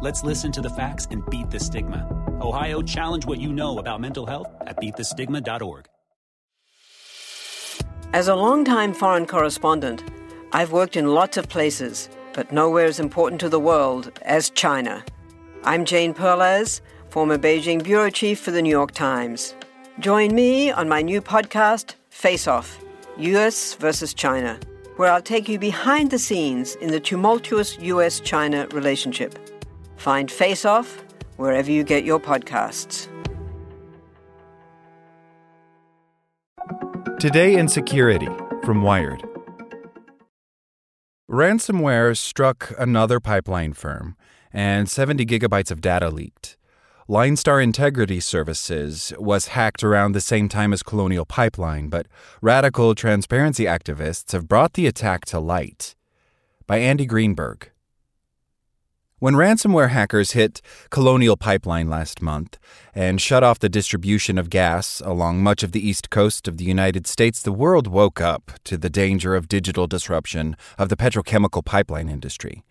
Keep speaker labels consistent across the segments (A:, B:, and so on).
A: Let's listen to the facts and beat the stigma. Ohio, challenge what you know about mental health at beatthestigma.org.
B: As a longtime foreign correspondent, I've worked in lots of places, but nowhere as important to the world as China. I'm Jane Perlez, former Beijing bureau chief for the New York Times. Join me on my new podcast, Face Off US versus China, where I'll take you behind the scenes in the tumultuous US China relationship. Find Face Off wherever you get your podcasts.
C: Today in Security from Wired. Ransomware struck another pipeline firm, and 70 gigabytes of data leaked. LineStar Integrity Services was hacked around the same time as Colonial Pipeline, but radical transparency activists have brought the attack to light. By Andy Greenberg. When ransomware hackers hit Colonial Pipeline last month and shut off the distribution of gas along much of the east coast of the United States, the world woke up to the danger of digital disruption of the petrochemical pipeline industry.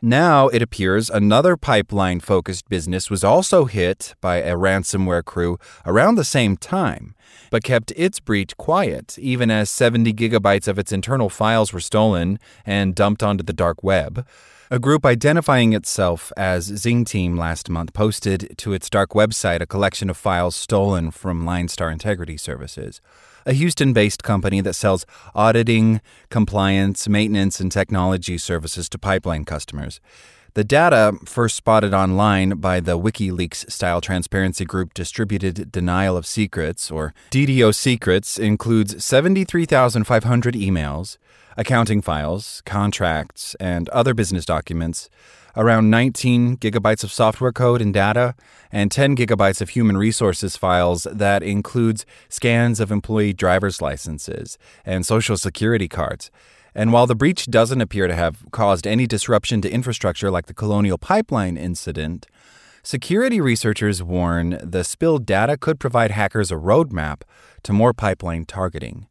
C: Now it appears another pipeline focused business was also hit by a ransomware crew around the same time, but kept its breach quiet, even as 70 gigabytes of its internal files were stolen and dumped onto the dark web. A group identifying itself as Xing Team last month posted to its dark website a collection of files stolen from LineStar Integrity Services, a Houston based company that sells auditing, compliance, maintenance, and technology services to pipeline customers. The data, first spotted online by the WikiLeaks style transparency group Distributed Denial of Secrets, or DDO Secrets, includes 73,500 emails, accounting files, contracts, and other business documents, around 19 gigabytes of software code and data, and 10 gigabytes of human resources files that includes scans of employee driver's licenses and social security cards. And while the breach doesn't appear to have caused any disruption to infrastructure like the Colonial Pipeline incident, security researchers warn the spilled data could provide hackers a roadmap to more pipeline targeting.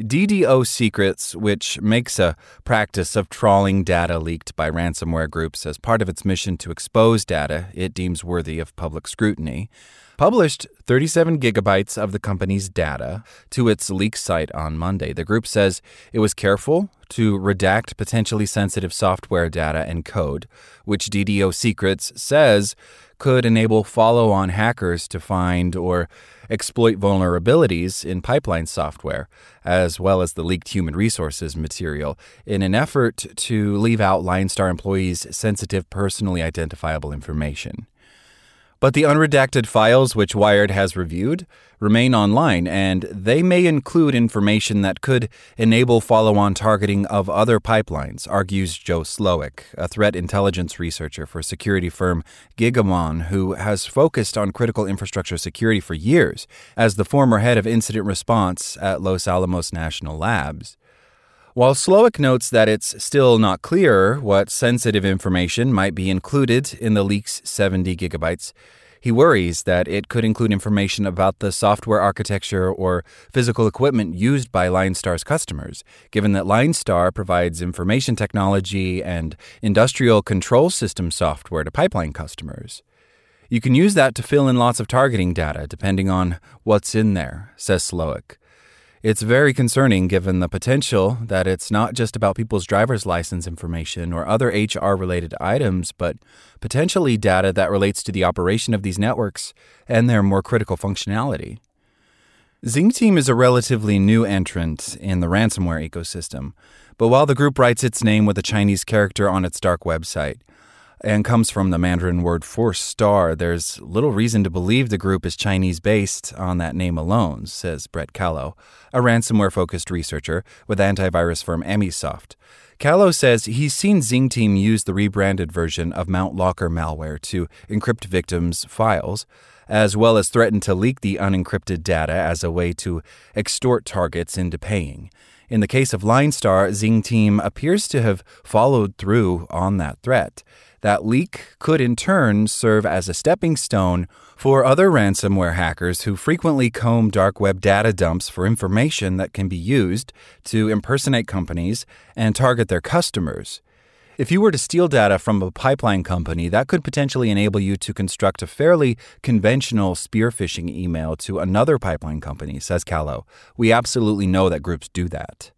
C: DDO Secrets, which makes a practice of trawling data leaked by ransomware groups as part of its mission to expose data it deems worthy of public scrutiny, published 37 gigabytes of the company's data to its leak site on Monday. The group says it was careful to redact potentially sensitive software data and code, which DDO Secrets says could enable follow on hackers to find or exploit vulnerabilities in pipeline software, as well as the leaked human resources material, in an effort to leave out LineStar employees' sensitive, personally identifiable information. But the unredacted files which Wired has reviewed remain online, and they may include information that could enable follow on targeting of other pipelines, argues Joe Slowik, a threat intelligence researcher for security firm Gigamon, who has focused on critical infrastructure security for years as the former head of incident response at Los Alamos National Labs. While Slowik notes that it's still not clear what sensitive information might be included in the leak's 70 gigabytes, he worries that it could include information about the software architecture or physical equipment used by LineStar's customers, given that Linestar provides information technology and industrial control system software to pipeline customers. You can use that to fill in lots of targeting data depending on what's in there, says Slowik. It's very concerning given the potential that it's not just about people's driver's license information or other HR related items, but potentially data that relates to the operation of these networks and their more critical functionality. Xing Team is a relatively new entrant in the ransomware ecosystem, but while the group writes its name with a Chinese character on its dark website, and comes from the Mandarin word for star, there's little reason to believe the group is Chinese based on that name alone, says Brett Callow, a ransomware focused researcher with antivirus firm Emsisoft. Callow says he's seen Xing Team use the rebranded version of Mount Locker malware to encrypt victims' files, as well as threaten to leak the unencrypted data as a way to extort targets into paying. In the case of LineStar, Xing Team appears to have followed through on that threat. That leak could in turn serve as a stepping stone for other ransomware hackers who frequently comb dark web data dumps for information that can be used to impersonate companies and target their customers. If you were to steal data from a pipeline company, that could potentially enable you to construct a fairly conventional spear phishing email to another pipeline company, says Callow. We absolutely know that groups do that.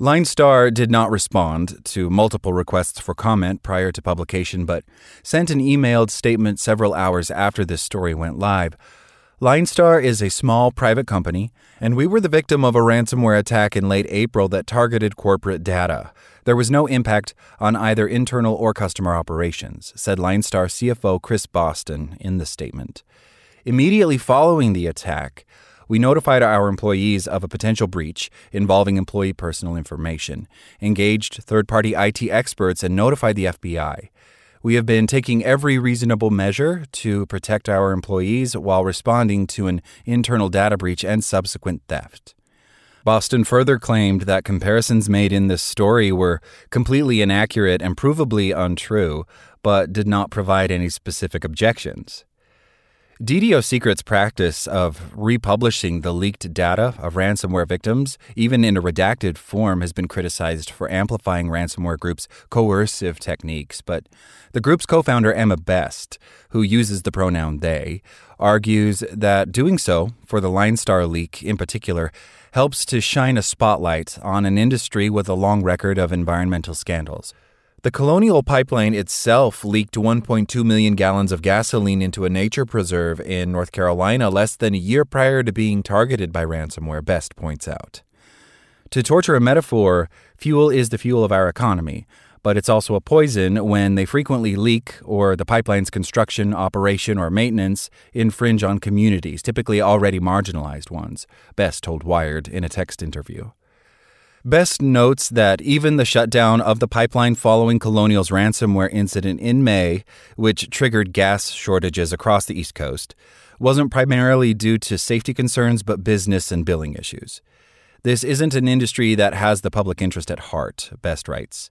C: LineStar did not respond to multiple requests for comment prior to publication, but sent an emailed statement several hours after this story went live. LineStar is a small private company, and we were the victim of a ransomware attack in late April that targeted corporate data. There was no impact on either internal or customer operations, said LineStar CFO Chris Boston in the statement. Immediately following the attack, we notified our employees of a potential breach involving employee personal information, engaged third party IT experts, and notified the FBI. We have been taking every reasonable measure to protect our employees while responding to an internal data breach and subsequent theft. Boston further claimed that comparisons made in this story were completely inaccurate and provably untrue, but did not provide any specific objections. DDO Secret's practice of republishing the leaked data of ransomware victims, even in a redacted form, has been criticized for amplifying ransomware groups' coercive techniques. But the group's co founder, Emma Best, who uses the pronoun they, argues that doing so, for the LineStar leak in particular, helps to shine a spotlight on an industry with a long record of environmental scandals. The Colonial Pipeline itself leaked 1.2 million gallons of gasoline into a nature preserve in North Carolina less than a year prior to being targeted by ransomware, Best points out. To torture a metaphor, fuel is the fuel of our economy, but it's also a poison when they frequently leak or the pipeline's construction, operation, or maintenance infringe on communities, typically already marginalized ones, Best told Wired in a text interview. Best notes that even the shutdown of the pipeline following Colonial's ransomware incident in May, which triggered gas shortages across the East Coast, wasn't primarily due to safety concerns but business and billing issues. This isn't an industry that has the public interest at heart, Best writes.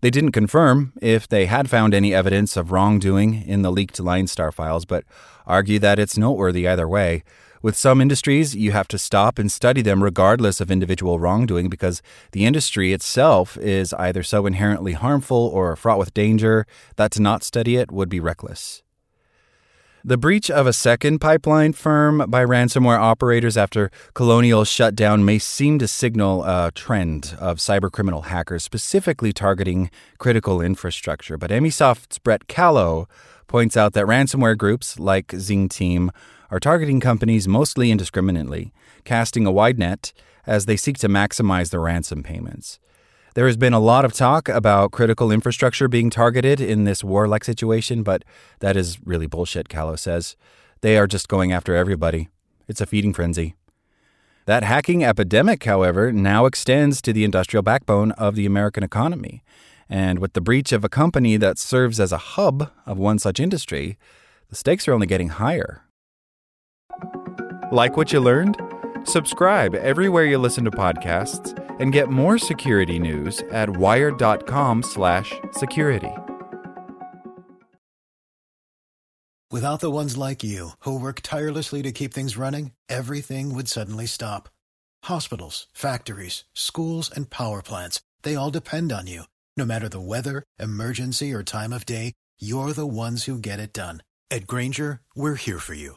C: They didn't confirm if they had found any evidence of wrongdoing in the leaked LineStar files, but argue that it's noteworthy either way. With some industries, you have to stop and study them regardless of individual wrongdoing because the industry itself is either so inherently harmful or fraught with danger that to not study it would be reckless. The breach of a second pipeline firm by ransomware operators after Colonial shutdown may seem to signal a trend of cybercriminal hackers specifically targeting critical infrastructure. But Emsisoft's Brett Callow points out that ransomware groups like Xing Team are targeting companies mostly indiscriminately, casting a wide net as they seek to maximize their ransom payments. There has been a lot of talk about critical infrastructure being targeted in this war-like situation, but that is really bullshit, Callow says. They are just going after everybody. It's a feeding frenzy. That hacking epidemic, however, now extends to the industrial backbone of the American economy. And with the breach of a company that serves as a hub of one such industry, the stakes are only getting higher. Like what you learned? Subscribe everywhere you listen to podcasts and get more security news at wired.com/security.
D: Without the ones like you who work tirelessly to keep things running, everything would suddenly stop. Hospitals, factories, schools, and power plants, they all depend on you. No matter the weather, emergency, or time of day, you're the ones who get it done. At Grainger, we're here for you